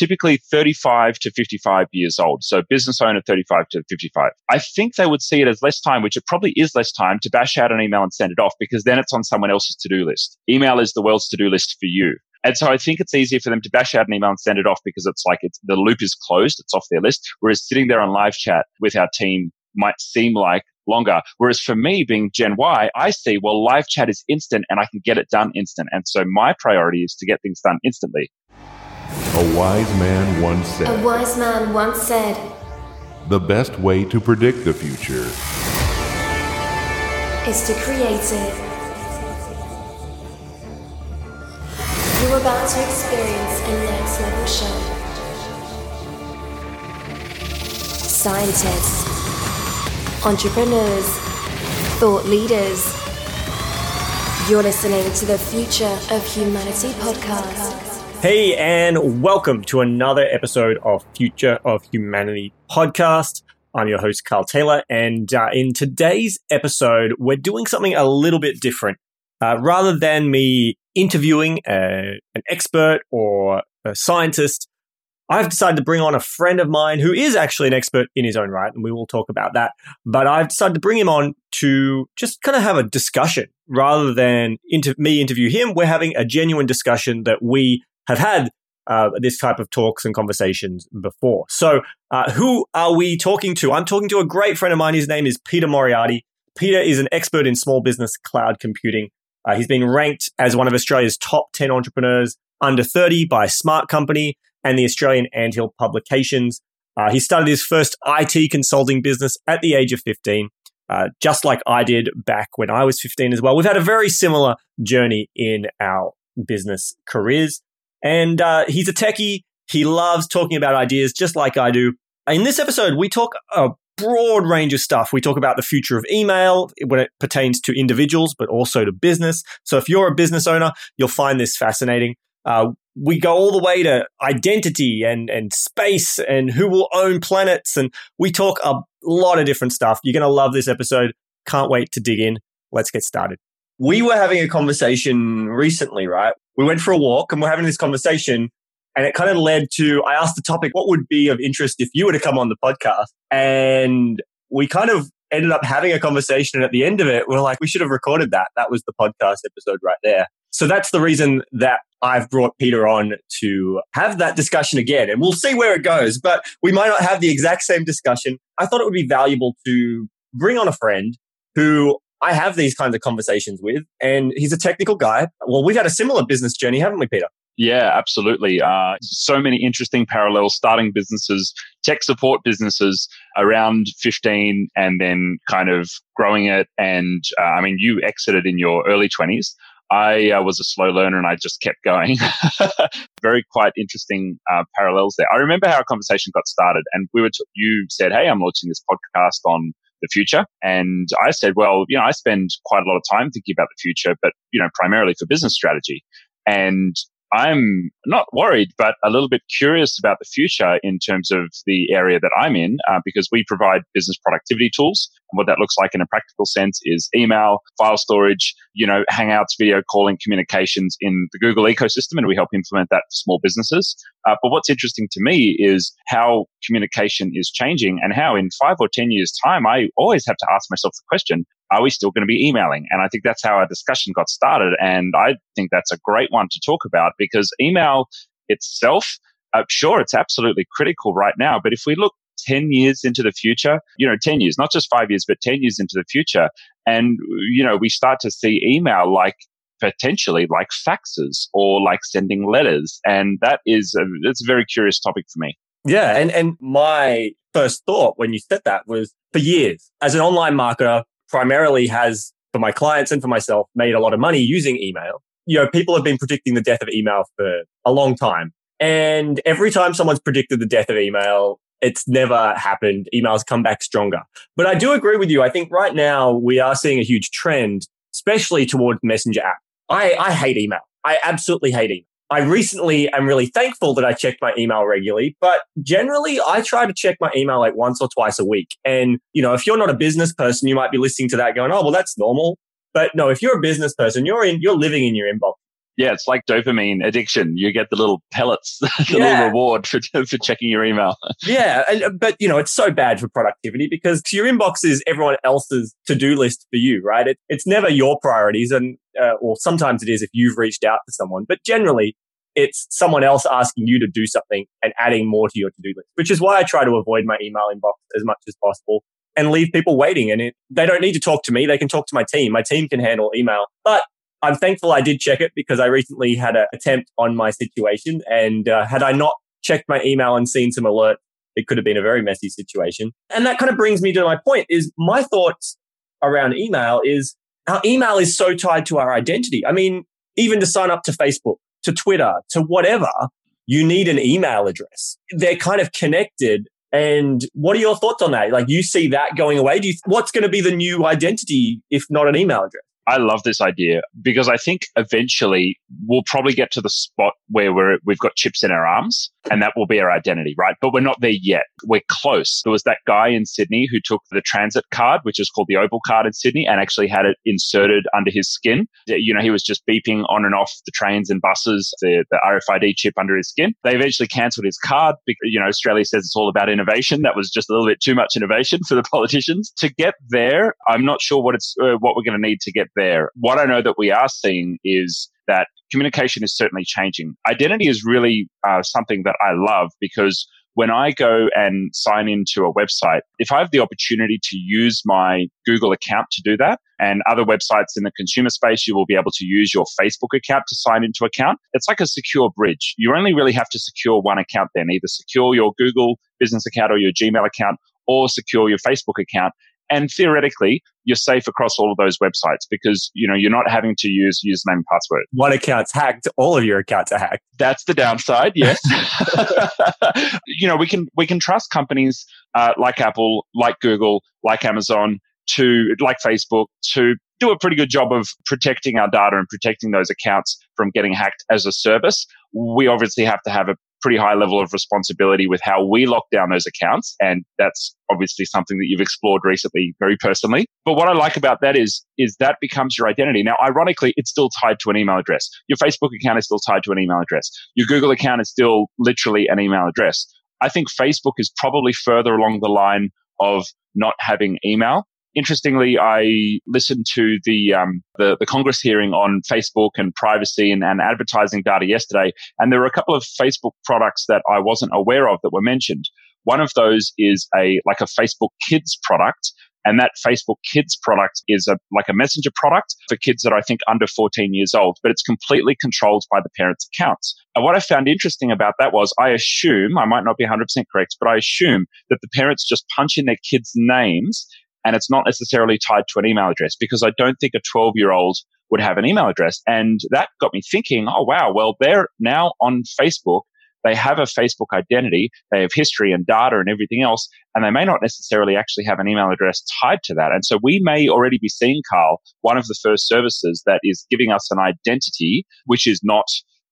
typically 35 to 55 years old. So business owner 35 to 55. I think they would see it as less time, which it probably is less time to bash out an email and send it off because then it's on someone else's to do list. Email is the world's to do list for you. And so I think it's easier for them to bash out an email and send it off because it's like it's the loop is closed. It's off their list. Whereas sitting there on live chat with our team might seem like longer. Whereas for me being Gen Y, I see, well, live chat is instant and I can get it done instant. And so my priority is to get things done instantly. A wise man once said. A wise man once said. The best way to predict the future is to create it. You're about to experience a next level show. Scientists, entrepreneurs, thought leaders. You're listening to the Future of Humanity podcast. Hey, and welcome to another episode of Future of Humanity podcast. I'm your host, Carl Taylor, and uh, in today's episode, we're doing something a little bit different. Uh, rather than me interviewing a, uh, an expert or a scientist, I've decided to bring on a friend of mine who is actually an expert in his own right, and we will talk about that. But I've decided to bring him on to just kind of have a discussion rather than inter- me interview him. We're having a genuine discussion that we have had uh, this type of talks and conversations before. So, uh, who are we talking to? I'm talking to a great friend of mine. His name is Peter Moriarty. Peter is an expert in small business cloud computing. Uh, he's been ranked as one of Australia's top 10 entrepreneurs under 30 by Smart Company and the Australian Anthill Publications. Uh, he started his first IT consulting business at the age of 15. Uh, just like I did back when I was 15 as well. We've had a very similar journey in our business careers. And uh, he's a techie. He loves talking about ideas just like I do. In this episode, we talk a broad range of stuff. We talk about the future of email when it pertains to individuals, but also to business. So if you're a business owner, you'll find this fascinating. Uh, we go all the way to identity and, and space and who will own planets. And we talk a lot of different stuff. You're going to love this episode. Can't wait to dig in. Let's get started. We were having a conversation recently, right? We went for a walk and we're having this conversation and it kind of led to I asked the topic, what would be of interest if you were to come on the podcast? And we kind of ended up having a conversation. And at the end of it, we're like, we should have recorded that. That was the podcast episode right there. So that's the reason that I've brought Peter on to have that discussion again. And we'll see where it goes, but we might not have the exact same discussion. I thought it would be valuable to bring on a friend who I have these kinds of conversations with, and he's a technical guy. Well, we've had a similar business journey, haven't we, Peter? Yeah, absolutely. Uh, so many interesting parallels starting businesses, tech support businesses around 15 and then kind of growing it. And uh, I mean, you exited in your early 20s. I uh, was a slow learner and I just kept going. Very quite interesting uh, parallels there. I remember how our conversation got started, and we were. T- you said, "Hey, I'm launching this podcast on the future. And I said, well, you know, I spend quite a lot of time thinking about the future, but, you know, primarily for business strategy. And I'm not worried, but a little bit curious about the future in terms of the area that I'm in, uh, because we provide business productivity tools. And what that looks like in a practical sense is email, file storage, you know, hangouts, video calling, communications in the Google ecosystem. And we help implement that for small businesses. Uh, but what's interesting to me is how communication is changing and how in five or 10 years time, I always have to ask myself the question, are we still going to be emailing? And I think that's how our discussion got started. And I think that's a great one to talk about because email itself, uh, sure, it's absolutely critical right now. But if we look 10 years into the future, you know, 10 years, not just five years, but 10 years into the future, and, you know, we start to see email like potentially like faxes or like sending letters. And that is a, it's a very curious topic for me. Yeah. And, and my first thought when you said that was for years as an online marketer, primarily has, for my clients and for myself, made a lot of money using email. You know, people have been predicting the death of email for a long time. And every time someone's predicted the death of email, it's never happened. Emails come back stronger. But I do agree with you. I think right now we are seeing a huge trend, especially towards messenger app. I, I hate email. I absolutely hate email. I recently am really thankful that I check my email regularly, but generally I try to check my email like once or twice a week. And, you know, if you're not a business person, you might be listening to that going, oh, well, that's normal. But no, if you're a business person, you're in, you're living in your inbox. Yeah, it's like dopamine addiction. You get the little pellets, the Yeah. little reward for, for checking your email. Yeah, and, uh, but you know, it's so bad for productivity because your inbox is everyone else's to-do list for you, right? It, it's never your priorities, and uh, or sometimes it is if you've reached out to someone, but generally it's someone else asking you to do something and adding more to your to-do list, which is why I try to avoid my email inbox as much as possible and leave people waiting. And it, they don't need to talk to me; they can talk to my team. My team can handle email, but I'm thankful I did check it because I recently had an attempt on my situation, and uh, had I not checked my email and seen some alert it could have been a very messy situation. And that kind of brings me to my point is my thoughts around email is our email is so tied to our identity. I mean, even to sign up to Facebook, to Twitter, to whatever, you need an email address. They're kind of connected. And what are your thoughts on that? Like you see that going away? Do you, what's going to be the new identity if not an email address? I love this idea because I think eventually we'll probably get to the spot where we're, we've got chips in our arms and that will be our identity, right? But we're not there yet. We're close. There was that guy in Sydney who took the transit card, which is called the Opal card in Sydney, and actually had it inserted under his skin. You know, he was just beeping on and off the trains and buses, the, the RFID chip under his skin. They eventually cancelled his card because, you know, Australia says it's all about innovation. That was just a little bit too much innovation for the politicians. To get there, I'm not sure what it's, uh, what we're going to need to get there. What I know that we are seeing is that communication is certainly changing. Identity is really uh, something that I love because when I go and sign into a website, if I have the opportunity to use my Google account to do that, and other websites in the consumer space, you will be able to use your Facebook account to sign into account. It's like a secure bridge. You only really have to secure one account then, either secure your Google business account or your Gmail account or secure your Facebook account. And theoretically, you're safe across all of those websites because, you know, you're not having to use username and password. One account's hacked, all of your accounts are hacked. That's the downside, yes. you know, we can we can trust companies uh, like Apple, like Google, like Amazon, to like Facebook, to do a pretty good job of protecting our data and protecting those accounts from getting hacked as a service. We obviously have to have a pretty high level of responsibility with how we lock down those accounts. And that's obviously something that you've explored recently very personally. But what I like about that is, is that becomes your identity. Now, ironically, it's still tied to an email address. Your Facebook account is still tied to an email address. Your Google account is still literally an email address. I think Facebook is probably further along the line of not having email. Interestingly, I listened to the, um, the the Congress hearing on Facebook and privacy and, and advertising data yesterday, and there were a couple of Facebook products that I wasn't aware of that were mentioned. One of those is a like a Facebook Kids product, and that Facebook Kids product is a like a messenger product for kids that I think under 14 years old, but it's completely controlled by the parents' accounts. And what I found interesting about that was I assume, I might not be 100% correct, but I assume that the parents just punch in their kids' names and it's not necessarily tied to an email address because I don't think a 12 year old would have an email address. And that got me thinking, oh, wow, well, they're now on Facebook. They have a Facebook identity. They have history and data and everything else. And they may not necessarily actually have an email address tied to that. And so we may already be seeing, Carl, one of the first services that is giving us an identity, which is not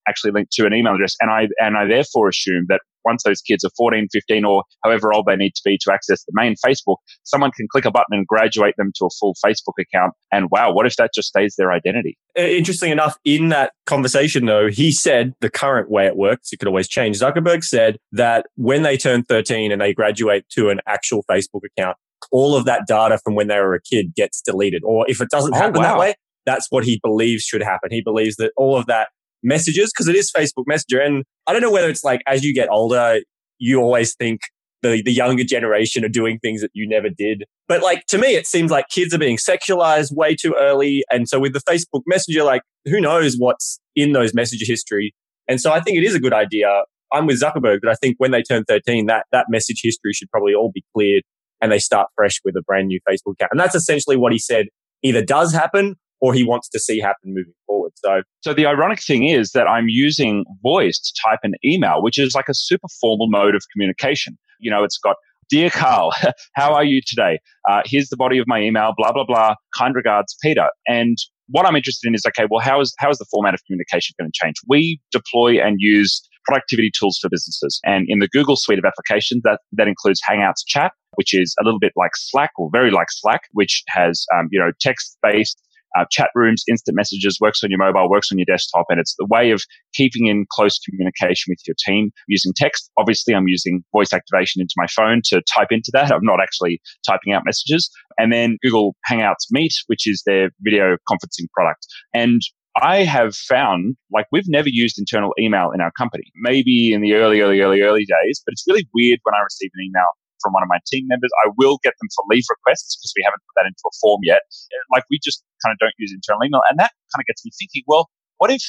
actually linked to an email address. And I, and I therefore assume that once those kids are 14, 15, or however old they need to be to access the main Facebook, someone can click a button and graduate them to a full Facebook account. And wow, what if that just stays their identity? Uh, Interesting enough, in that conversation, though, he said the current way it works, it could always change. Zuckerberg said that when they turn 13 and they graduate to an actual Facebook account, all of that data from when they were a kid gets deleted. Or if it doesn't Oh, happen that way, that's what he believes should happen. He believes that all of that messages, because it is Facebook Messenger. And I don't know whether it's like as you get older, you always think the, the younger generation are doing things that you never did. But like to me, it seems like kids are being sexualized way too early. And so with the Facebook Messenger, like who knows what's in those message history. And so I think it is a good idea. I'm with Zuckerberg, but I think when they turn 13, that, that message history should probably all be cleared and they start fresh with a brand new Facebook account. And that's essentially what he said either does happen or he wants to see happen moving forward. So So the ironic thing is that I'm using voice to type an email, which is like a super formal mode of communication. You know, it's got, Dear Carl, how are you today? Uh, here's the body of my email, blah, blah, blah. Kind regards, Peter. And what I'm interested in is, okay, well, how is, how is the format of communication going to change? We deploy and use productivity tools for businesses. And in the Google suite of applications, that, that includes Hangouts chat, which is a little bit like Slack or very like Slack, which has, um, you know, text based uh, chat rooms, instant messages, works on your mobile, works on your desktop, and it's the way of keeping in close communication with your team using text. Obviously, I'm using voice activation into my phone to type into that. I'm not actually typing out messages. And then Google Hangouts Meet, which is their video conferencing product. And I have found like we've never used internal email in our company. Maybe in the early, early, early, early days, but it's really weird when I receive an email from one of my team members. I will get them for leave requests because we haven't put that into a form yet. Like we just kind of don't use internal email. And that kind of gets me thinking, well, what if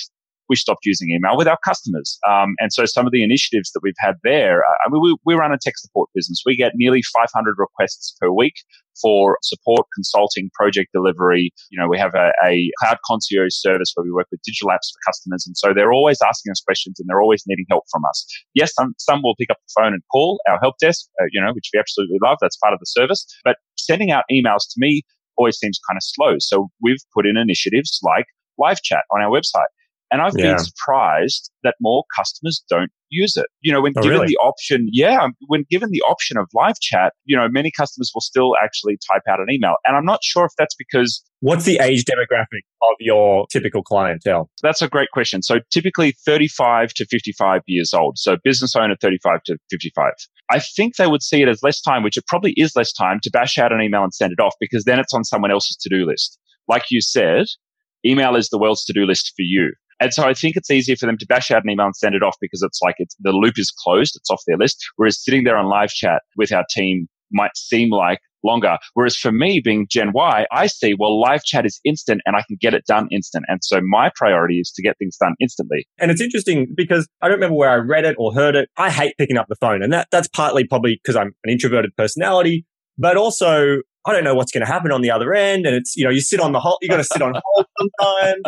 we stopped using email with our customers. Um, and so some of the initiatives that we've had there, uh, I mean, we, we run a tech support business. We get nearly 500 requests per week for support, consulting, project delivery. You know, we have a, a cloud concierge service where we work with digital apps for customers. And so they're always asking us questions and they're always needing help from us. Yes, some, some will pick up the phone and call our help desk, uh, you know, which we absolutely love. That's part of the service. But sending out emails to me always seems kind of slow. So we've put in initiatives like live chat on our website. And I've yeah. been surprised that more customers don't use it. You know, when oh, given really? the option, yeah, when given the option of live chat, you know, many customers will still actually type out an email. And I'm not sure if that's because. What's the age demographic of your typical clientele? That's a great question. So typically 35 to 55 years old. So business owner 35 to 55. I think they would see it as less time, which it probably is less time to bash out an email and send it off because then it's on someone else's to do list. Like you said, email is the world's to do list for you. And so I think it's easier for them to bash out an email and send it off because it's like it's, the loop is closed. It's off their list. Whereas sitting there on live chat with our team might seem like longer. Whereas for me being Gen Y, I see, well, live chat is instant and I can get it done instant. And so my priority is to get things done instantly. And it's interesting because I don't remember where I read it or heard it. I hate picking up the phone. And that, that's partly probably because I'm an introverted personality, but also I don't know what's going to happen on the other end. And it's, you know, you sit on the hold, you got to sit on hold sometimes.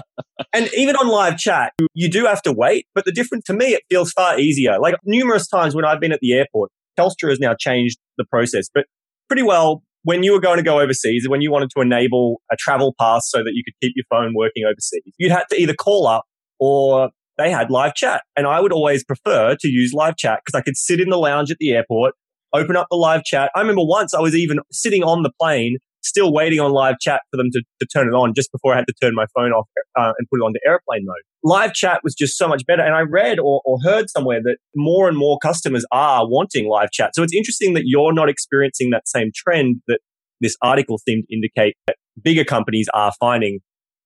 And even on live chat, you do have to wait. But the difference to me, it feels far easier. Like numerous times when I've been at the airport, Telstra has now changed the process, but pretty well when you were going to go overseas, when you wanted to enable a travel pass so that you could keep your phone working overseas, you'd have to either call up or they had live chat. And I would always prefer to use live chat because I could sit in the lounge at the airport open up the live chat. I remember once I was even sitting on the plane, still waiting on live chat for them to, to turn it on just before I had to turn my phone off uh, and put it onto airplane mode. Live chat was just so much better. And I read or, or heard somewhere that more and more customers are wanting live chat. So it's interesting that you're not experiencing that same trend that this article seemed to indicate that bigger companies are finding.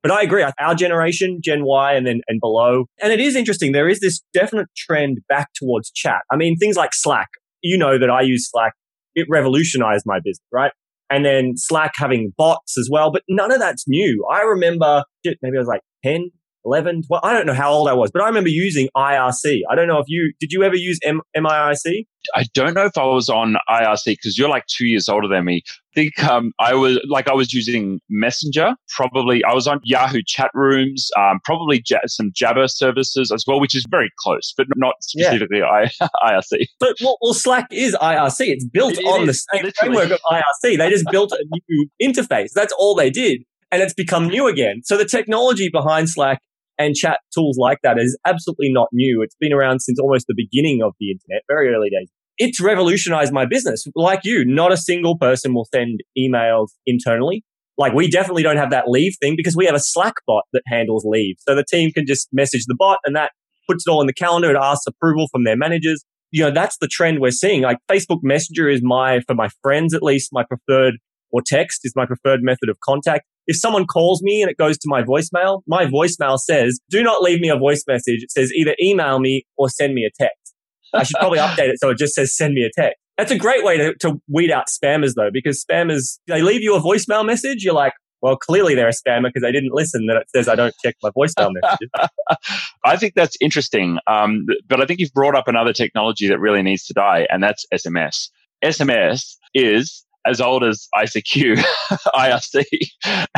But I agree. Our generation, Gen Y and then and below. And it is interesting. There is this definite trend back towards chat. I mean, things like Slack you know that I use Slack. It revolutionized my business, right? And then Slack having bots as well, but none of that's new. I remember maybe I was like 10, 11, 12, I don't know how old I was, but I remember using IRC. I don't know if you, did you ever use M- MIRC? I don't know if I was on IRC because you're like two years older than me. I think um, I was like I was using Messenger. Probably I was on Yahoo chat rooms. Um, probably j- some Jabber services as well, which is very close, but not specifically yeah. I- IRC. But well, well, Slack is IRC. It's built it, on it the same literally. framework of IRC. They just built a new interface. That's all they did, and it's become new again. So the technology behind Slack and chat tools like that is absolutely not new. It's been around since almost the beginning of the internet, very early days. It's revolutionized my business. Like you, not a single person will send emails internally. Like we definitely don't have that leave thing because we have a Slack bot that handles leave. So the team can just message the bot and that puts it all in the calendar. It asks approval from their managers. You know, that's the trend we're seeing. Like Facebook Messenger is my, for my friends at least, my preferred or text is my preferred method of contact. If someone calls me and it goes to my voicemail, my voicemail says, do not leave me a voice message. It says either email me or send me a text. I should probably update it so it just says send me a text. That's a great way to, to weed out spammers though, because spammers, they leave you a voicemail message. You're like, well, clearly they're a spammer because they didn't listen that it says I don't check my voicemail messages. I think that's interesting. Um, but I think you've brought up another technology that really needs to die, and that's SMS. SMS is as old as ICQ, IRC.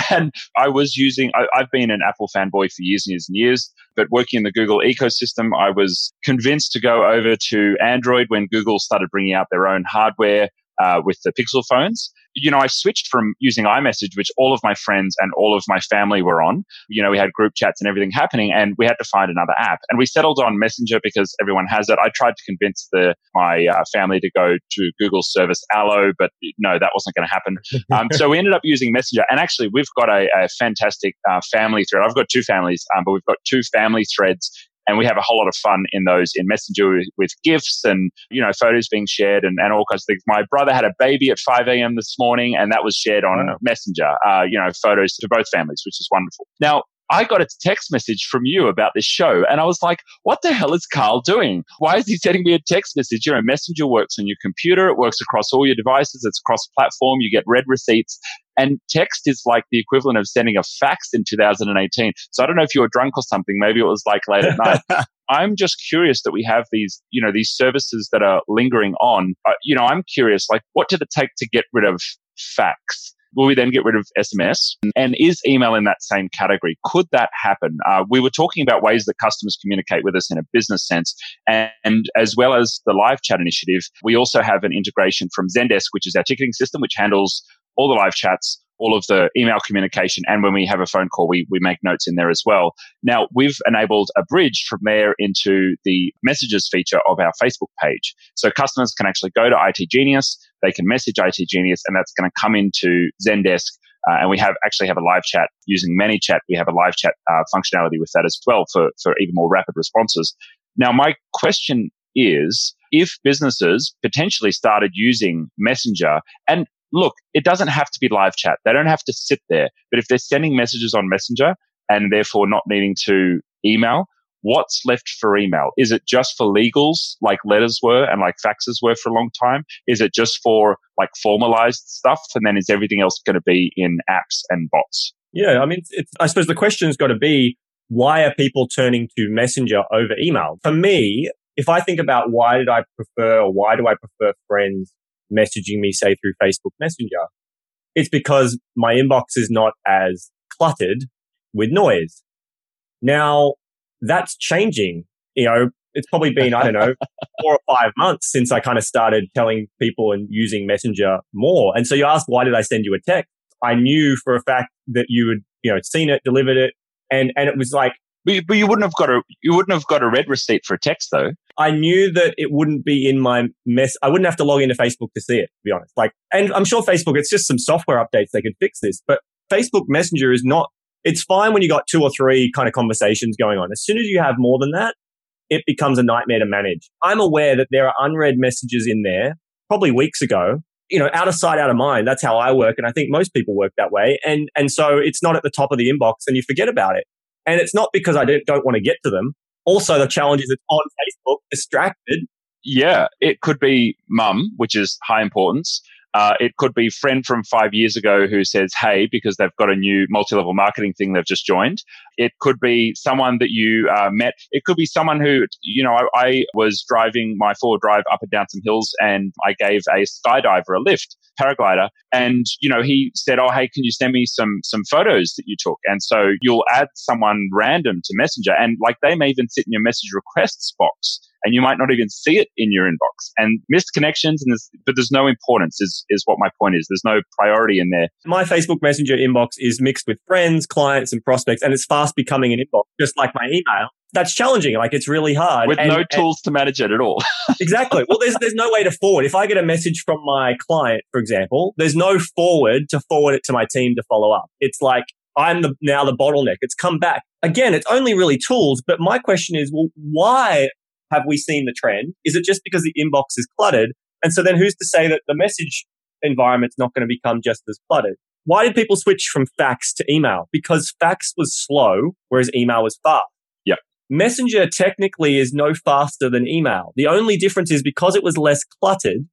And I was using, I, have been an Apple fanboy for years and years and years, but working in the Google ecosystem, I was convinced to go over to Android when Google started bringing out their own hardware. Uh, with the Pixel phones. You know, I switched from using iMessage, which all of my friends and all of my family were on. You know, we had group chats and everything happening, and we had to find another app. And we settled on Messenger because everyone has it. I tried to convince the my uh, family to go to Google service Allo, but no, that wasn't going to happen. Um, so we ended up using Messenger. And actually, we've got a, a fantastic uh, family thread. I've got two families, um, but we've got two family threads and we have a whole lot of fun in those in Messenger with, with, gifts and you know photos being shared and, and all kinds of things. My brother had a baby at 5 a.m. this morning, and that was shared on wow. Messenger. Uh, you know, photos to both families, which is wonderful. Now, I got a text message from you about this show, and I was like, what the hell is Carl doing? Why is he sending me a text message? You know, Messenger works on your computer, it works across all your devices, it's cross platform, you get read receipts. And text is like the equivalent of sending a fax in 2018. So I don't know if you were drunk or something. Maybe it was like late at night. I'm just curious that we have these, you know, these services that are lingering on. Uh, you know, I'm curious, like, what did it take to get rid of fax? Will we then get rid of SMS? And is email in that same category? Could that happen? Uh, we were talking about ways that customers communicate with us in a business sense. And, and, as well as the live chat initiative, we also have an integration from Zendesk, which is our ticketing system, which handles all the live chats, all of the email communication. And when we have a phone call, we, we make notes in there as well. Now, we've enabled a bridge from there into the messages feature of our Facebook page. So customers can actually go to IT Genius, they can message IT Genius, and that's going to come into Zendesk. Uh, and we have actually have a live chat using ManyChat. We have a live chat uh, functionality with that as well for, for even more rapid responses. Now, my question is if businesses potentially started using Messenger, and look, it doesn't have to be live chat. They don't have to sit there. But if they're sending messages on Messenger and therefore not needing to email, what's left for email? Is it just for legals like letters were and like faxes were for a long time? Is it just for like formalized stuff? And then is everything else going to be in apps and bots? Yeah. I mean, I suppose the question's got to be, why are people turning to Messenger over email? For me, if I think about why did I prefer or why do I prefer friends messaging me, say through Facebook Messenger, it's because my inbox is not as cluttered with noise. Now that's changing. You know, it's probably been, I don't know, four or five months since I kind of started telling people and using Messenger more. And so you asked, why did I send you a text? I knew for a fact that you had, you know, seen it, delivered it. And, and it was like, but you, but you wouldn't have got a you wouldn't have got a read receipt for a text though. I knew that it wouldn't be in my mess. I wouldn't have to log into Facebook to see it, to be honest. Like, and I'm sure Facebook, it's just some software updates they could fix this, but Facebook Messenger is not, it's fine when you got two or three kind of conversations going on. As soon as you have more than that, it becomes a nightmare to manage. I'm aware that there are unread messages in there, probably weeks ago, you know, out of sight, out of mind. That's how I work. And I think most people work that way. And, and so it's not at the top of the inbox and you forget about it. And it's not because I don't, don't want to get to them. Also, the challenge is it's on Facebook, distracted. Yeah, it could be mum, which is high importance. Uh, it could be friend from five years ago who says, "Hey," because they've got a new multi-level marketing thing they've just joined. It could be someone that you uh, met. It could be someone who, you know, I, I was driving my four drive up and down some hills, and I gave a skydiver a lift, paraglider, and you know, he said, "Oh, hey, can you send me some some photos that you took?" And so you'll add someone random to Messenger, and like they may even sit in your message requests box and you might not even see it in your inbox. And missed connections, and there's, but there's no importance. Is is what my point is. There's no priority in there. My Facebook Messenger inbox is mixed with friends, clients, and prospects, and it's fast becoming an inbox, just like my email. That's challenging. Like it's really hard with and, no tools and, to manage it at all. exactly. Well, there's there's no way to forward. If I get a message from my client, for example, there's no forward to forward it to my team to follow up. It's like I'm the, now the bottleneck. It's come back. Again, it's only really tools. But my question is, well, why have we seen the trend? Is it just because the inbox is cluttered? And so then who's to say that the message environment's not going to become just as cluttered? Why did people switch from fax to email? Because fax was slow, whereas email was fast. Yeah. Messenger technically is no faster than email. The only difference is because it was less cluttered,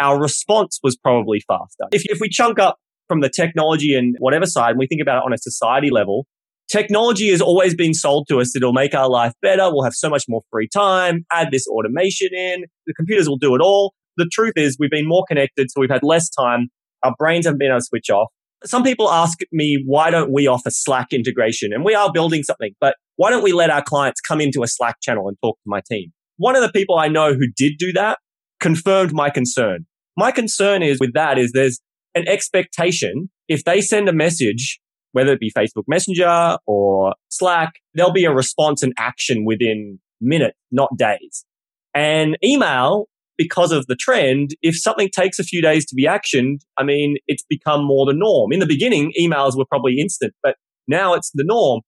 our response was probably faster. If, if we chunk up from the technology and whatever side, and we think about it on a society level, technology has always been sold to us it'll make our life better. We'll have so much more free time. Add this automation in. The computers will do it all. The truth is we've been more connected. So we've had less time. Our brains haven't been able to switch off. Some people ask me, why don't we offer Slack integration? And we are building something, but why don't we let our clients come into a Slack channel and talk to my team? One of the people I know who did do that confirmed my concern. My concern is with that is there's an expectation. If they send a message, whether it be Facebook Messenger or Slack, there'll be a response and action within minutes, not days. And email, because of the trend, if something takes a few days to be actioned, I mean, it's become more the norm. In the beginning, emails were probably instant, but now it's the norm.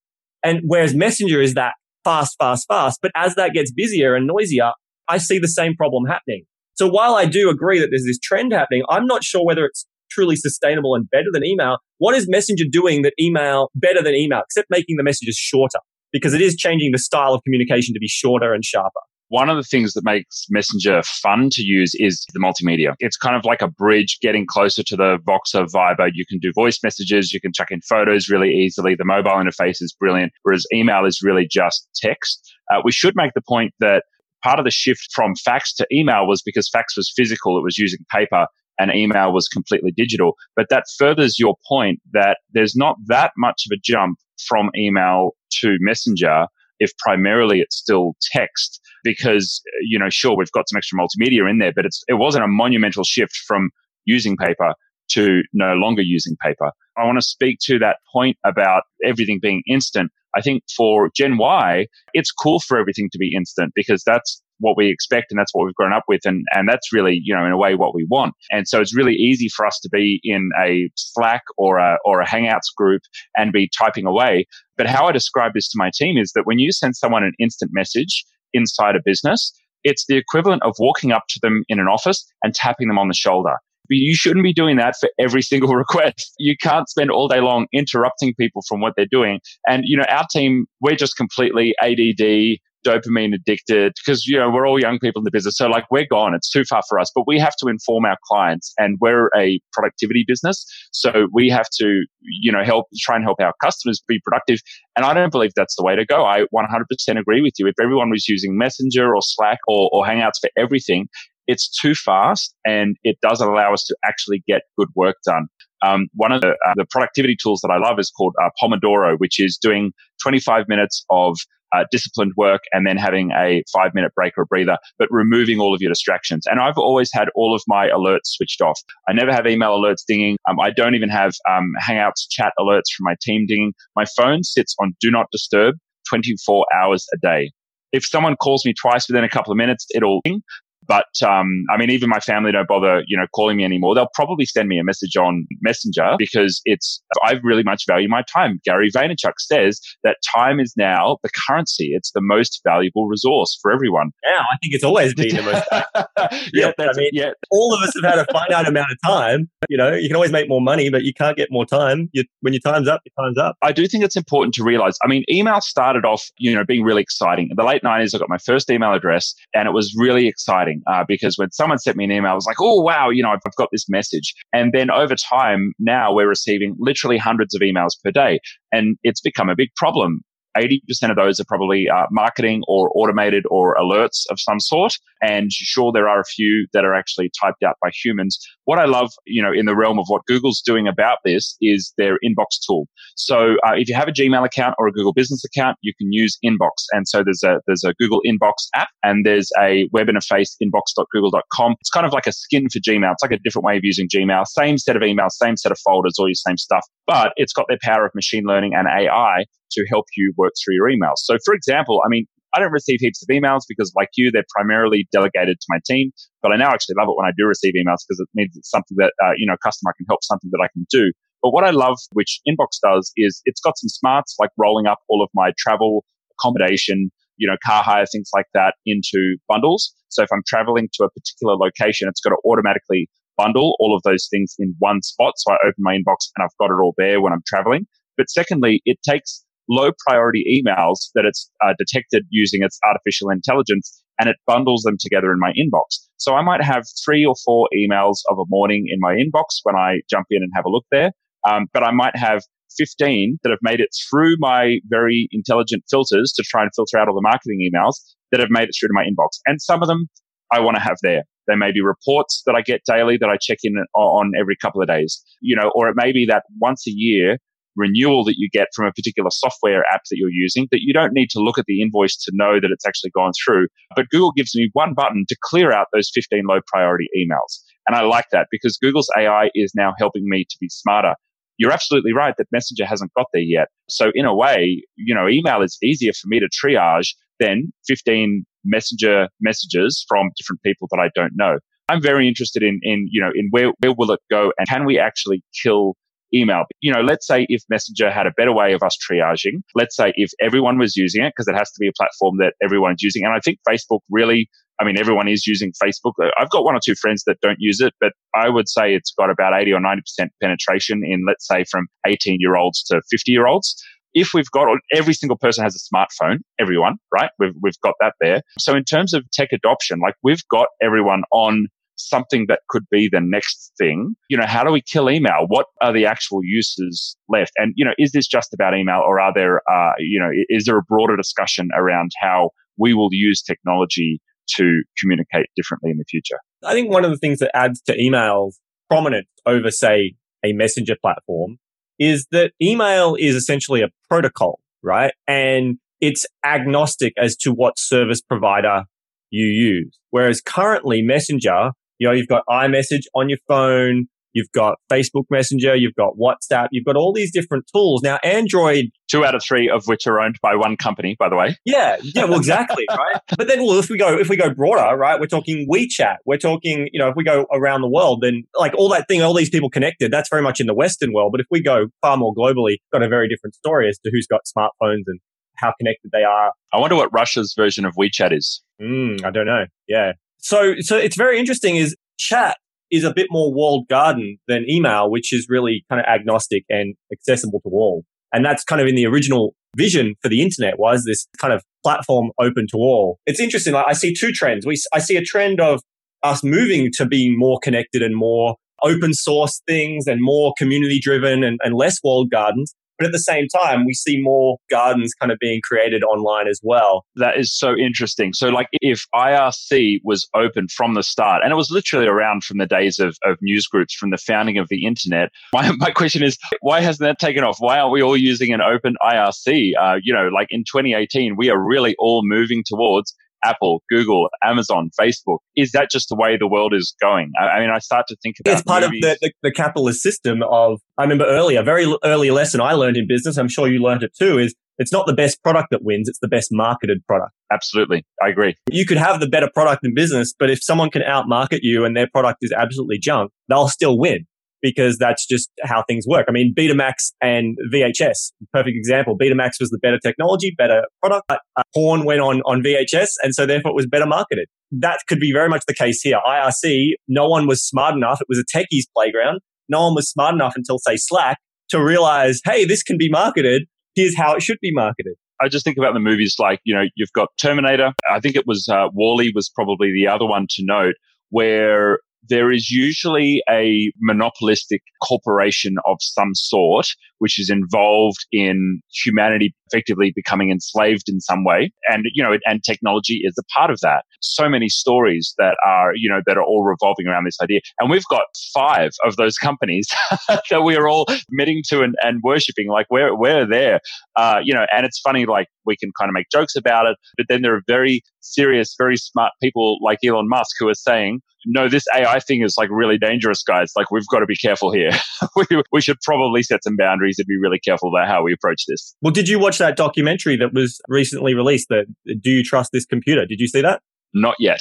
And whereas Messenger is that fast, fast, fast. But as that gets busier and noisier, I see the same problem happening. So while I do agree that there's this trend happening, I'm not sure whether it's truly sustainable and better than email. What is Messenger doing that email better than email, except making the messages shorter? Because it is changing the style of communication to be shorter and sharper. One of the things that makes Messenger fun to use is the multimedia. It's kind of like a bridge getting closer to the Voxer Viber. You can do voice messages, you can chuck in photos really easily. The mobile interface is brilliant, whereas email is really just text. Uh, we should make the point that part of the shift from fax to email was because fax was physical, it was using paper, and email was completely digital. But that furthers your point that there's not that much of a jump from email to messenger if primarily it's still text because you know sure we've got some extra multimedia in there but it's it wasn't a monumental shift from using paper to no longer using paper i want to speak to that point about everything being instant i think for gen y it's cool for everything to be instant because that's what we expect and that's what we've grown up with and and that's really you know in a way what we want and so it's really easy for us to be in a slack or a or a hangouts group and be typing away but how i describe this to my team is that when you send someone an instant message inside a business it's the equivalent of walking up to them in an office and tapping them on the shoulder you shouldn't be doing that for every single request. You can't spend all day long interrupting people from what they're doing. And, you know, our team, we're just completely ADD, dopamine addicted because you know we're all young people in the business so like we're gone it's too far for us but we have to inform our clients and we're a productivity business so we have to you know help try and help our customers be productive and i don't believe that's the way to go. I 100% agree with you. If everyone was using messenger or slack or, or hangouts for everything it's too fast and it doesn't allow us to actually get good work done. Um, one of the, uh, the productivity tools that I love is called uh, Pomodoro, which is doing 25 minutes of uh, disciplined work and then having a five minute break or a breather, but removing all of your distractions. And I've always had all of my alerts switched off. I never have email alerts dinging. Um, I don't even have um, Hangouts chat alerts from my team dinging. My phone sits on do not disturb 24 hours a day. If someone calls me twice within a couple of minutes, it'll ding. But um, I mean, even my family don't bother, you know, calling me anymore. They'll probably send me a message on Messenger because it's I really much value my time. Gary Vaynerchuk says that time is now the currency. It's the most valuable resource for everyone. Yeah, I think it's always been the most. yeah, I mean, yeah. all of us have had a finite amount of time. You know, you can always make more money, but you can't get more time. You, when your time's up, your time's up. I do think it's important to realize. I mean, email started off, you know, being really exciting. In the late '90s, I got my first email address, and it was really exciting uh, because when someone sent me an email, I was like, oh, wow, you know, I've got this message. And then over time, now we're receiving literally hundreds of emails per day. And it's become a big problem. 80% of those are probably uh, marketing or automated or alerts of some sort. And sure, there are a few that are actually typed out by humans. What I love, you know, in the realm of what Google's doing about this is their inbox tool. So uh, if you have a Gmail account or a Google business account, you can use inbox. And so there's a, there's a Google inbox app and there's a web interface inbox.google.com. It's kind of like a skin for Gmail. It's like a different way of using Gmail. Same set of emails, same set of folders, all your same stuff, but it's got their power of machine learning and AI to help you work through your emails. So, for example, I mean, I don't receive heaps of emails because, like you, they're primarily delegated to my team. But I now actually love it when I do receive emails because it means it's something that, uh, you know, customer can help, something that I can do. But what I love, which Inbox does, is it's got some smarts like rolling up all of my travel, accommodation, you know, car hire, things like that into bundles. So if I'm traveling to a particular location, it's got to automatically bundle all of those things in one spot. So I open my inbox and I've got it all there when I'm traveling. But secondly, it takes low priority emails that it's uh, detected using its artificial intelligence and it bundles them together in my inbox. So I might have three or four emails of a morning in my inbox when I jump in and have a look there. Um, but I might have 15 that have made it through my very intelligent filters to try and filter out all the marketing emails that have made it through to my inbox. And some of them I want to have there. There may be reports that I get daily that I check in on every couple of days, you know, or it may be that once a year renewal that you get from a particular software app that you're using that you don't need to look at the invoice to know that it's actually gone through. But Google gives me one button to clear out those 15 low priority emails. And I like that because Google's AI is now helping me to be smarter. You're absolutely right that Messenger hasn't got there yet. So in a way, you know, email is easier for me to triage than 15 Messenger messages from different people that I don't know. I'm very interested in, in, you know, in where, where will it go and can we actually kill email. You know, let's say if Messenger had a better way of us triaging, let's say if everyone was using it, because it has to be a platform that everyone's using. And I think Facebook really, I mean, everyone is using Facebook. I've got one or two friends that don't use it, but I would say it's got about 80 or 90% penetration in, let's say, from 18 year olds to 50 year olds if we've got every single person has a smartphone, everyone, right? We've, we've got that there. So in terms of tech adoption, like we've got everyone on something that could be the next thing. You know, how do we kill email? What are the actual uses left? And, you know, is this just about email or are there, uh, you know, is there a broader discussion around how we will use technology to communicate differently in the future? I think one of the things that adds to email's prominence over, say, a messenger platform is that email is essentially a protocol, right? And it's agnostic as to what service provider you use. Whereas currently Messenger you know, you've got iMessage on your phone. You've got Facebook Messenger. You've got WhatsApp. You've got all these different tools. Now, Android. Two out of three of which are owned by one company, by the way. Yeah. Yeah. Well, exactly. right. But then, well, if we go, if we go broader, right, we're talking WeChat. We're talking, you know, if we go around the world, then like all that thing, all these people connected, that's very much in the Western world. But if we go far more globally, got a very different story as to who's got smartphones and how connected they are. I wonder what Russia's version of WeChat is. Mm, I don't know. Yeah. So, so it's very interesting is chat is a bit more walled garden than email, which is really kind of agnostic and accessible to all. And that's kind of in the original vision for the internet was this kind of platform open to all. It's interesting. I see two trends. We, I see a trend of us moving to being more connected and more open source things and more community driven and, and less walled gardens. But at the same time, we see more gardens kind of being created online as well. That is so interesting. So, like, if IRC was open from the start, and it was literally around from the days of, of news groups, from the founding of the internet, my, my question is, why hasn't that taken off? Why aren't we all using an open IRC? Uh, you know, like in 2018, we are really all moving towards Apple, Google, Amazon, Facebook. Is that just the way the world is going? I, I mean, I start to think about it's part movies. of the, the, the, capitalist system of, I remember earlier, very early lesson I learned in business. I'm sure you learned it too is it's not the best product that wins. It's the best marketed product. Absolutely. I agree. You could have the better product in business, but if someone can outmarket you and their product is absolutely junk, they'll still win because that's just how things work. I mean, Betamax and VHS, perfect example. Betamax was the better technology, better product. But uh, porn went on, on VHS, and so therefore it was better marketed. That could be very much the case here. IRC, no one was smart enough. It was a techies playground. No one was smart enough until, say, Slack to realize, hey, this can be marketed. Here's how it should be marketed. I just think about the movies like, you know, you've got Terminator. I think it was uh, WALL-E was probably the other one to note where there is usually a monopolistic corporation of some sort which is involved in humanity effectively becoming enslaved in some way. And, you know, and technology is a part of that. So many stories that are, you know, that are all revolving around this idea. And we've got five of those companies that we are all admitting to and, and worshiping. Like we're, we're there, uh, you know, and it's funny, like we can kind of make jokes about it, but then there are very serious, very smart people like Elon Musk who are saying, no, this AI thing is like really dangerous, guys. Like we've got to be careful here. we, we should probably set some boundaries and be really careful about how we approach this. Well, did you watch that documentary that was recently released? That Do You Trust This Computer? Did you see that? Not yet.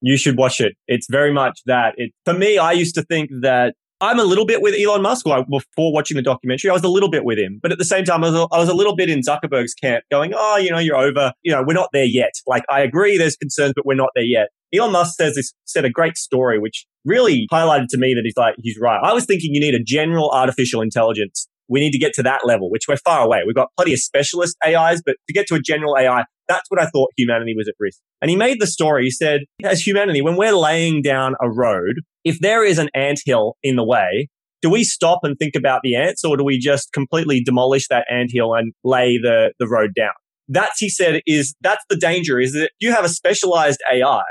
You should watch it. It's very much that. It, for me, I used to think that I'm a little bit with Elon Musk. Before watching the documentary, I was a little bit with him, but at the same time, I was, a, I was a little bit in Zuckerberg's camp, going, "Oh, you know, you're over. You know, we're not there yet." Like, I agree, there's concerns, but we're not there yet. Elon Musk says this said a great story, which really highlighted to me that he's like he's right. I was thinking you need a general artificial intelligence. We need to get to that level, which we're far away. We've got plenty of specialist AIs, but to get to a general AI, that's what I thought humanity was at risk. And he made the story. He said, as humanity, when we're laying down a road, if there is an ant hill in the way, do we stop and think about the ants or do we just completely demolish that ant hill and lay the, the road down? That's, he said, is that's the danger is that you have a specialized AI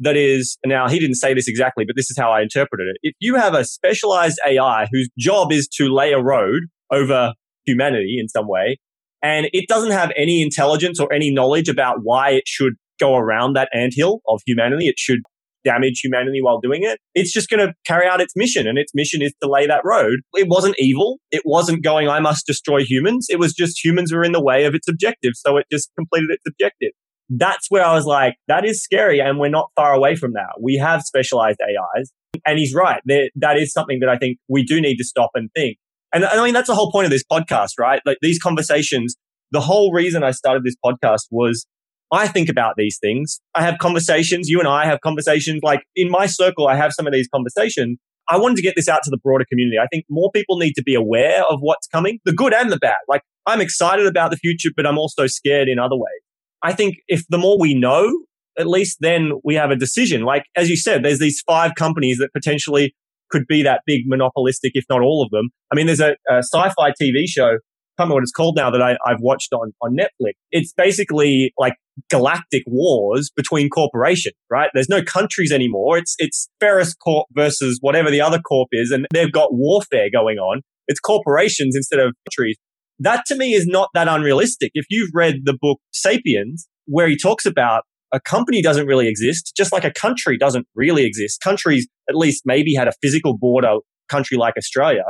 that is, now he didn't say this exactly, but this is how I interpreted it. If you have a specialized AI whose job is to lay a road over humanity in some way, and it doesn't have any intelligence or any knowledge about why it should go around that anthill of humanity, it should damage humanity while doing it. It's just going to carry out its mission, and its mission is to lay that road. It wasn't evil. It wasn't going, I must destroy humans. It was just humans were in the way of its objective. So it just completed its objective. That's where I was like, that is scary. And we're not far away from that. We have specialized AIs. And he's right. That is something that I think we do need to stop and think. And I mean, that's the whole point of this podcast, right? Like these conversations, the whole reason I started this podcast was I think about these things. I have conversations. You and I have conversations. Like in my circle, I have some of these conversations. I wanted to get this out to the broader community. I think more people need to be aware of what's coming, the good and the bad. Like I'm excited about the future, but I'm also scared in other ways. I think if the more we know, at least then we have a decision. Like, as you said, there's these five companies that potentially could be that big monopolistic, if not all of them. I mean, there's a, a sci-fi TV show can't remember what it's called now that I, have watched on, on Netflix. It's basically like galactic wars between corporations, right? There's no countries anymore. It's, it's Ferris Corp versus whatever the other corp is. And they've got warfare going on. It's corporations instead of countries. That to me is not that unrealistic. If you've read the book Sapiens, where he talks about a company doesn't really exist, just like a country doesn't really exist. Countries at least maybe had a physical border country like Australia.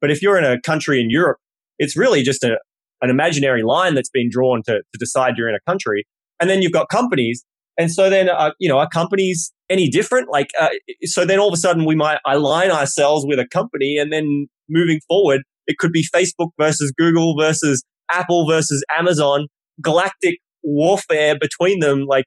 But if you're in a country in Europe, it's really just a, an imaginary line that's been drawn to, to decide you're in a country. And then you've got companies. And so then, uh, you know, are companies any different? Like, uh, so then all of a sudden we might align ourselves with a company and then moving forward, it could be Facebook versus Google versus Apple versus Amazon, galactic warfare between them. Like,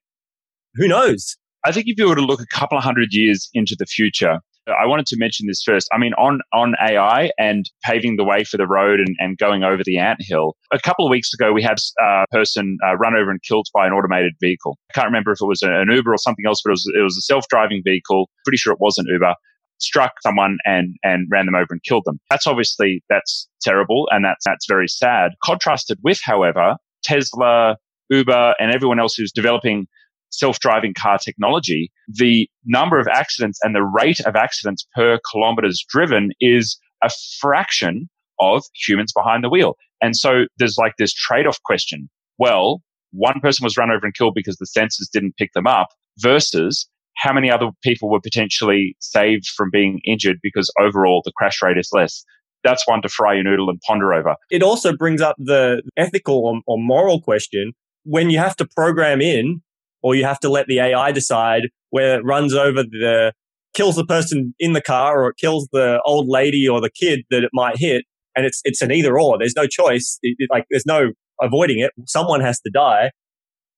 who knows? I think if you were to look a couple of hundred years into the future, I wanted to mention this first. I mean, on, on AI and paving the way for the road and, and going over the ant hill. A couple of weeks ago, we had a person uh, run over and killed by an automated vehicle. I can't remember if it was an Uber or something else, but it was, it was a self-driving vehicle. Pretty sure it wasn't Uber. Struck someone and, and ran them over and killed them. That's obviously, that's terrible and that's, that's very sad. Contrasted with, however, Tesla, Uber, and everyone else who's developing self-driving car technology, the number of accidents and the rate of accidents per kilometers driven is a fraction of humans behind the wheel. And so there's like this trade-off question. Well, one person was run over and killed because the sensors didn't pick them up versus how many other people were potentially saved from being injured because overall the crash rate is less. That's one to fry your noodle and ponder over. It also brings up the ethical or, or moral question when you have to program in or you have to let the AI decide where it runs over the, kills the person in the car or it kills the old lady or the kid that it might hit. And it's, it's an either or. There's no choice. It, it, like there's no avoiding it. Someone has to die.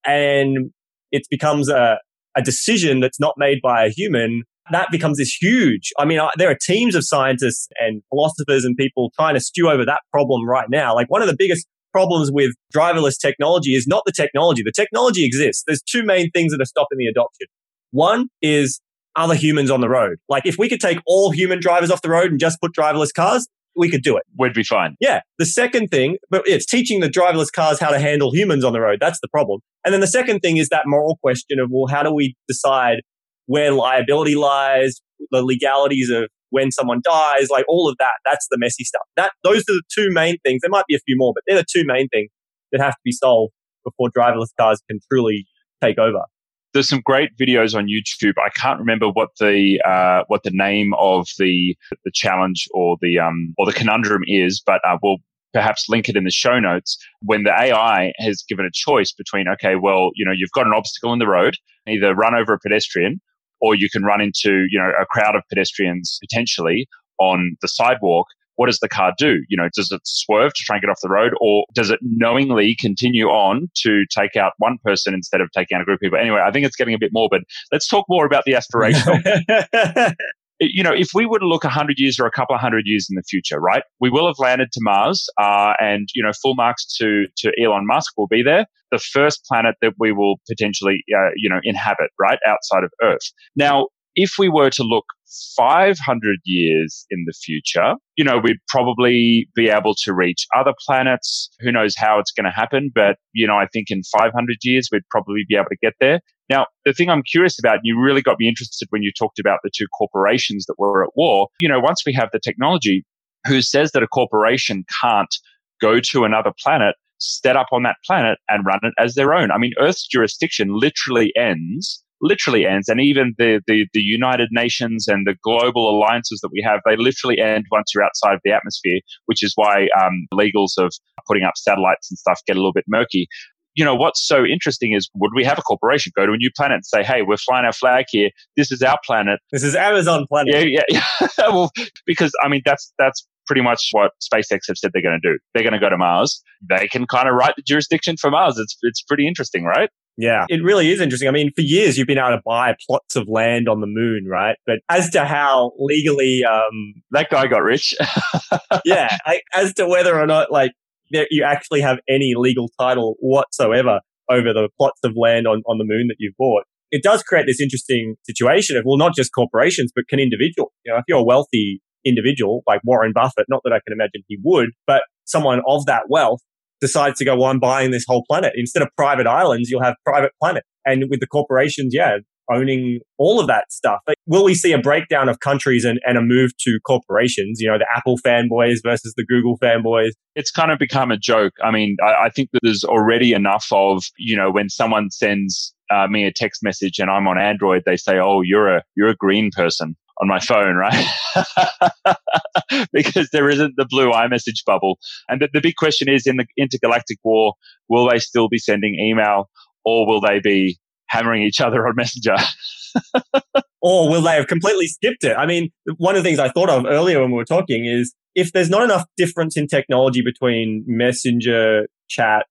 And it becomes a, a decision that's not made by a human. That becomes this huge. I mean, I, there are teams of scientists and philosophers and people trying to stew over that problem right now. Like one of the biggest problems with driverless technology is not the technology. The technology exists. There's two main things that are stopping the adoption. One is other humans on the road. Like if we could take all human drivers off the road and just put driverless cars, we could do it. We'd be fine. Yeah. The second thing, but it's teaching the driverless cars how to handle humans on the road. That's the problem. And then the second thing is that moral question of, well, how do we decide where liability lies, the legalities of when someone dies, like all of that. That's the messy stuff. That those are the two main things. There might be a few more, but they're the two main things that have to be solved before driverless cars can truly take over. There's some great videos on YouTube. I can't remember what the uh, what the name of the the challenge or the um or the conundrum is, but uh, we'll perhaps link it in the show notes when the AI has given a choice between, okay, well, you know, you've got an obstacle in the road, either run over a pedestrian or you can run into, you know, a crowd of pedestrians potentially on the sidewalk. What does the car do? You know, does it swerve to try and get off the road or does it knowingly continue on to take out one person instead of taking out a group of people? Anyway, I think it's getting a bit morbid. Let's talk more about the aspirational. you know, if we were to look 100 years or a couple of hundred years in the future, right, we will have landed to Mars, uh, and, you know, full marks to, to Elon Musk will be there, the first planet that we will potentially, uh, you know, inhabit, right, outside of Earth. Now, if we were to look 500 years in the future, you know, we'd probably be able to reach other planets. Who knows how it's going to happen? But, you know, I think in 500 years, we'd probably be able to get there. Now, the thing I'm curious about, you really got me interested when you talked about the two corporations that were at war. You know, once we have the technology, who says that a corporation can't go to another planet, set up on that planet and run it as their own? I mean, Earth's jurisdiction literally ends literally ends. And even the, the, the United Nations and the global alliances that we have, they literally end once you're outside of the atmosphere, which is why um, legals of putting up satellites and stuff get a little bit murky you know, what's so interesting is would we have a corporation go to a new planet and say, hey, we're flying our flag here. This is our planet. This is Amazon planet. Yeah, yeah. yeah. well, because I mean, that's, that's pretty much what SpaceX have said they're going to do. They're going to go to Mars. They can kind of write the jurisdiction for Mars. It's, it's pretty interesting, right? Yeah, it really is interesting. I mean, for years you've been able to buy plots of land on the moon, right? But as to how legally, um, that guy got rich. yeah, I, as to whether or not like you actually have any legal title whatsoever over the plots of land on, on the moon that you've bought. It does create this interesting situation of, well, not just corporations, but can individuals, you know, if you're a wealthy individual like Warren Buffett, not that I can imagine he would, but someone of that wealth decides to go, well, I'm buying this whole planet. Instead of private islands, you'll have private planet. And with the corporations, yeah, owning all of that stuff. Will we see a breakdown of countries and, and a move to corporations? You know, the Apple fanboys versus the Google fanboys. It's kind of become a joke. I mean, I, I think that there's already enough of, you know, when someone sends uh, me a text message and I'm on Android, they say, "Oh, you're a you're a green person." on my phone, right? because there isn't the blue iMessage bubble. And the, the, big question is in the intergalactic war, will they still be sending email or will they be hammering each other on Messenger. or will they have completely skipped it? I mean, one of the things I thought of earlier when we were talking is if there's not enough difference in technology between Messenger, chat,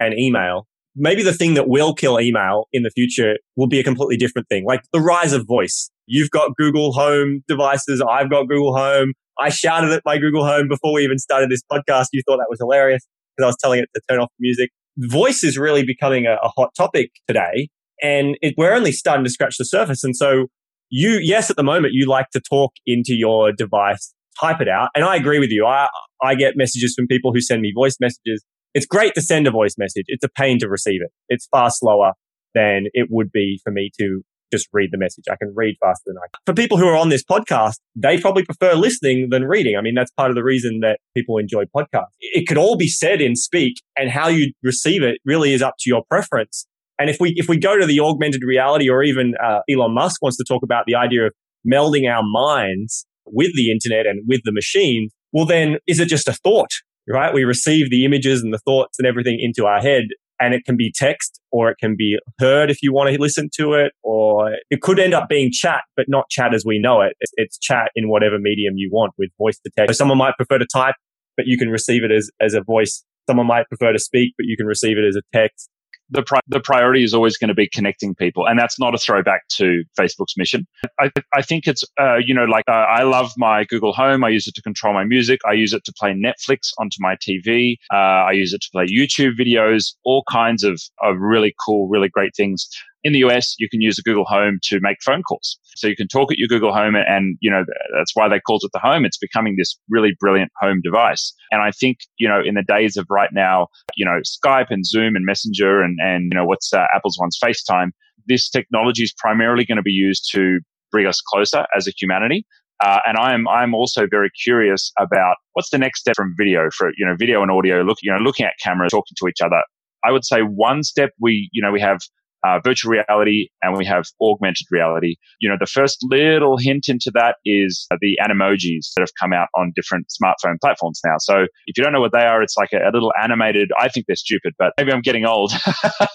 and email, maybe the thing that will kill email in the future will be a completely different thing, like the rise of voice. You've got Google Home devices. I've got Google Home. I shouted at my Google Home before we even started this podcast. You thought that was hilarious because I was telling it to turn off the music. Voice is really becoming a, a hot topic today and it, we're only starting to scratch the surface. And so you, yes, at the moment, you like to talk into your device, type it out. And I agree with you. I, I get messages from people who send me voice messages. It's great to send a voice message. It's a pain to receive it. It's far slower than it would be for me to just read the message. I can read faster than I can. For people who are on this podcast, they probably prefer listening than reading. I mean, that's part of the reason that people enjoy podcasts. It could all be said in speak and how you receive it really is up to your preference. And if we if we go to the augmented reality, or even uh, Elon Musk wants to talk about the idea of melding our minds with the internet and with the machine, well, then is it just a thought? Right? We receive the images and the thoughts and everything into our head, and it can be text or it can be heard if you want to listen to it, or it could end up being chat, but not chat as we know it. It's, it's chat in whatever medium you want with voice to text. So someone might prefer to type, but you can receive it as, as a voice. Someone might prefer to speak, but you can receive it as a text the pri- the priority is always going to be connecting people, and that's not a throwback to Facebook's mission. I I think it's uh, you know like uh, I love my Google Home. I use it to control my music. I use it to play Netflix onto my TV. Uh, I use it to play YouTube videos. All kinds of of really cool, really great things in the US, you can use a Google Home to make phone calls. So you can talk at your Google Home and, you know, that's why they called it the home. It's becoming this really brilliant home device. And I think, you know, in the days of right now, you know, Skype and Zoom and Messenger and, and, you know, what's uh, Apple's one's FaceTime, this technology is primarily going to be used to bring us closer as a humanity. Uh, and I'm I'm also very curious about what's the next step from video for you know video and audio look you know looking at cameras talking to each other. I would say one step we you know we have uh, virtual reality and we have augmented reality. You know, the first little hint into that is the animojis that have come out on different smartphone platforms now. So if you don't know what they are, it's like a, a little animated, I think they're stupid, but maybe I'm getting old.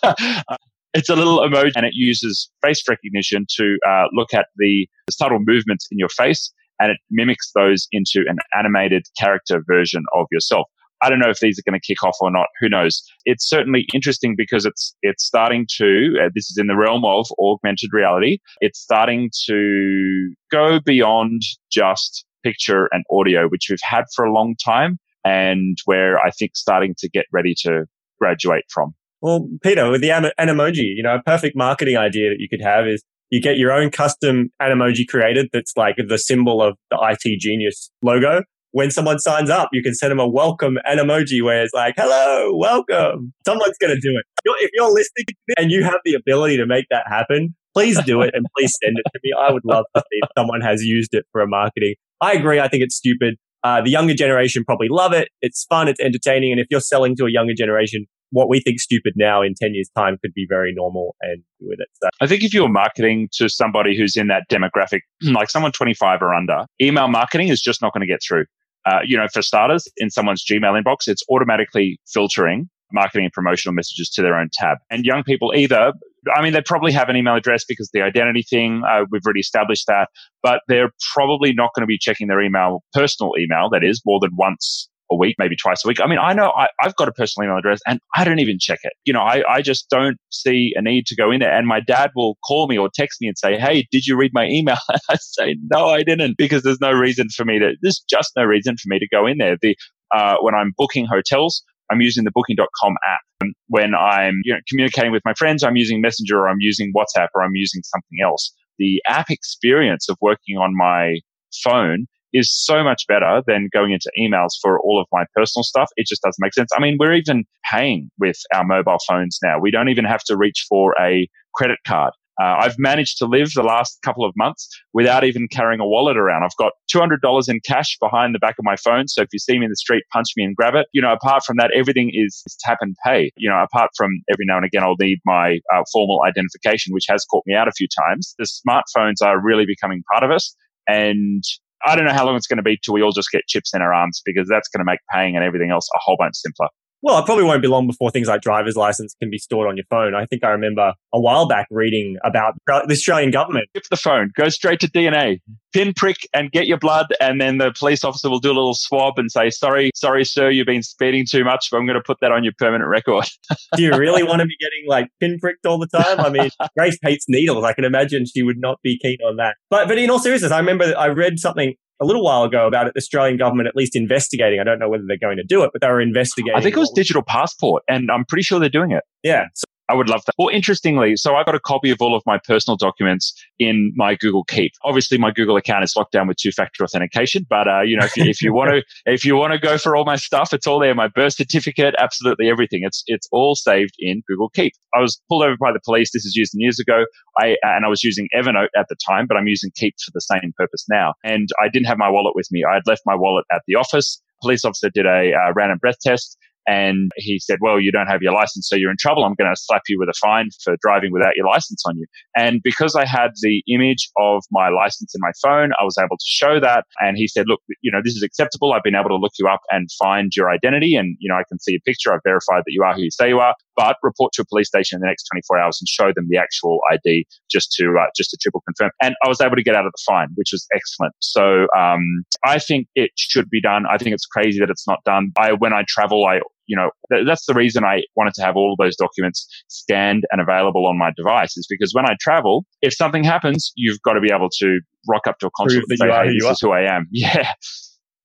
it's a little emoji and it uses face recognition to uh, look at the, the subtle movements in your face and it mimics those into an animated character version of yourself. I don't know if these are going to kick off or not. Who knows? It's certainly interesting because it's it's starting to. Uh, this is in the realm of augmented reality. It's starting to go beyond just picture and audio, which we've had for a long time, and where I think starting to get ready to graduate from. Well, Peter, with the Animoji, you know, a perfect marketing idea that you could have is you get your own custom Animoji created that's like the symbol of the IT genius logo when someone signs up, you can send them a welcome Animoji where it's like, hello, welcome. Someone's going to do it. If you're listening and you have the ability to make that happen, please do it and please send it to me. I would love to see if someone has used it for a marketing. I agree. I think it's stupid. Uh, the younger generation probably love it. It's fun. It's entertaining. And if you're selling to a younger generation, what we think stupid now in 10 years time could be very normal and with it. So. I think if you're marketing to somebody who's in that demographic, like someone 25 or under, email marketing is just not going to get through. Uh, you know, for starters, in someone's Gmail inbox, it's automatically filtering marketing and promotional messages to their own tab. And young people either, I mean, they probably have an email address because the identity thing, uh, we've already established that, but they're probably not going to be checking their email, personal email, that is, more than once a week, maybe twice a week. I mean, I know I, have got a personal email address and I don't even check it. You know, I, I just don't see a need to go in there. And my dad will call me or text me and say, Hey, did you read my email? I say, No, I didn't because there's no reason for me to, there's just no reason for me to go in there. The, uh, when I'm booking hotels, I'm using the booking.com app. And when I'm you know, communicating with my friends, I'm using Messenger or I'm using WhatsApp or I'm using something else. The app experience of working on my phone is so much better than going into emails for all of my personal stuff. It just doesn't make sense. I mean, we're even paying with our mobile phones now. We don't even have to reach for a credit card. Uh, I've managed to live the last couple of months without even carrying a wallet around. I've got $200 in cash behind the back of my phone. So if you see me in the street, punch me and grab it. You know, apart from that, everything is, is tap and pay. You know, apart from every now and again, I'll need my uh, formal identification, which has caught me out a few times. The smartphones are really becoming part of us. And I don't know how long it's going to be till we all just get chips in our arms because that's going to make paying and everything else a whole bunch simpler. Well, it probably won't be long before things like driver's license can be stored on your phone. I think I remember a while back reading about the Australian government. Skip the phone, go straight to DNA, pin prick and get your blood. And then the police officer will do a little swab and say, sorry, sorry, sir, you've been speeding too much, but I'm going to put that on your permanent record. do you really want to be getting like pin pricked all the time? I mean, Grace hates needles. I can imagine she would not be keen on that. But, but in all seriousness, I remember I read something a little while ago about the Australian government at least investigating. I don't know whether they're going to do it, but they were investigating. I think it was digital passport, and I'm pretty sure they're doing it. Yeah. I would love that. Well, interestingly, so I got a copy of all of my personal documents in my Google Keep. Obviously, my Google account is locked down with two-factor authentication, but uh, you know, if you, if you want to, if you want to go for all my stuff, it's all there. My birth certificate, absolutely everything. It's it's all saved in Google Keep. I was pulled over by the police. This is years and years ago. I and I was using Evernote at the time, but I'm using Keep for the same purpose now. And I didn't have my wallet with me. I had left my wallet at the office. Police officer did a uh, random breath test and he said, well, you don't have your license, so you're in trouble. I'm going to slap you with a fine for driving without your license on you. And because I had the image of my license in my phone, I was able to show that. And he said, look, you know, this is acceptable. I've been able to look you up and find your identity. And, you know, I can see a picture. I've verified that you are who you say you are, but report to a police station in the next 24 hours and show them the actual ID just to, uh, just to triple confirm. And I was able to get out of the fine, which was excellent. So, um, I think it should be done. I think it's crazy that it's not done. I, when I travel, I you know, th- that's the reason I wanted to have all of those documents scanned and available on my device is because when I travel, if something happens, you've got to be able to rock up to a consulate and say, hey, this is who I am. Yeah.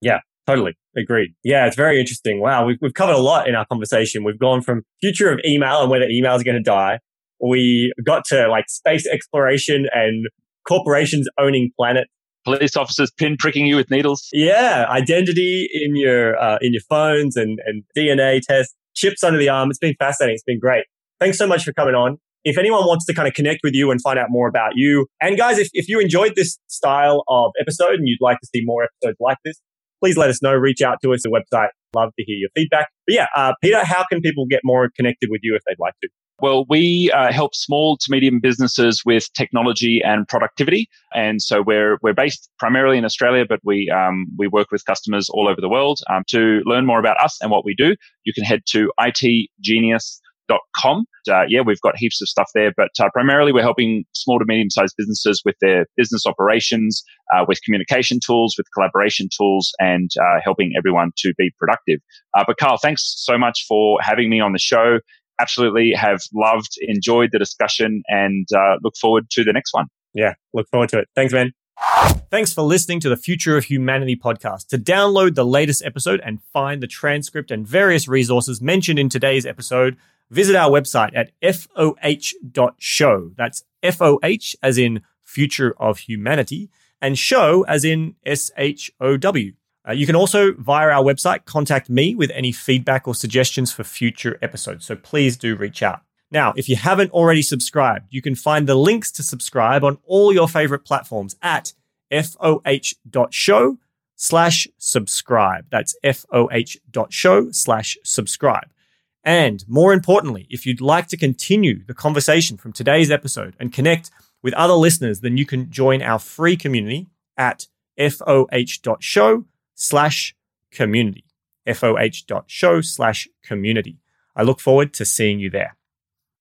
Yeah. Totally. Agreed. Yeah, it's very interesting. Wow. We've, we've covered a lot in our conversation. We've gone from future of email and whether email is going to die. We got to like space exploration and corporations owning planets police officers pin pricking you with needles. Yeah, identity in your uh, in your phones and and DNA tests, chips under the arm. It's been fascinating. It's been great. Thanks so much for coming on. If anyone wants to kind of connect with you and find out more about you, and guys, if, if you enjoyed this style of episode and you'd like to see more episodes like this, please let us know. Reach out to us at the website. Love to hear your feedback. But yeah, uh, Peter, how can people get more connected with you if they'd like to? Well, we uh, help small to medium businesses with technology and productivity, and so we're we're based primarily in Australia, but we um, we work with customers all over the world. Um, to learn more about us and what we do, you can head to itgenius.com. Uh, yeah, we've got heaps of stuff there, but uh, primarily we're helping small to medium sized businesses with their business operations, uh, with communication tools, with collaboration tools, and uh, helping everyone to be productive. Uh, but Carl, thanks so much for having me on the show absolutely have loved, enjoyed the discussion, and uh, look forward to the next one. Yeah, look forward to it. Thanks, man. Thanks for listening to the Future of Humanity podcast. To download the latest episode and find the transcript and various resources mentioned in today's episode, visit our website at foh.show. That's FOH as in Future of Humanity and show as in S H O W. Uh, you can also, via our website, contact me with any feedback or suggestions for future episodes. So please do reach out. Now, if you haven't already subscribed, you can find the links to subscribe on all your favorite platforms at foh.show slash subscribe. That's foh.show slash subscribe. And more importantly, if you'd like to continue the conversation from today's episode and connect with other listeners, then you can join our free community at foh.show slash community, foh.show slash community. I look forward to seeing you there.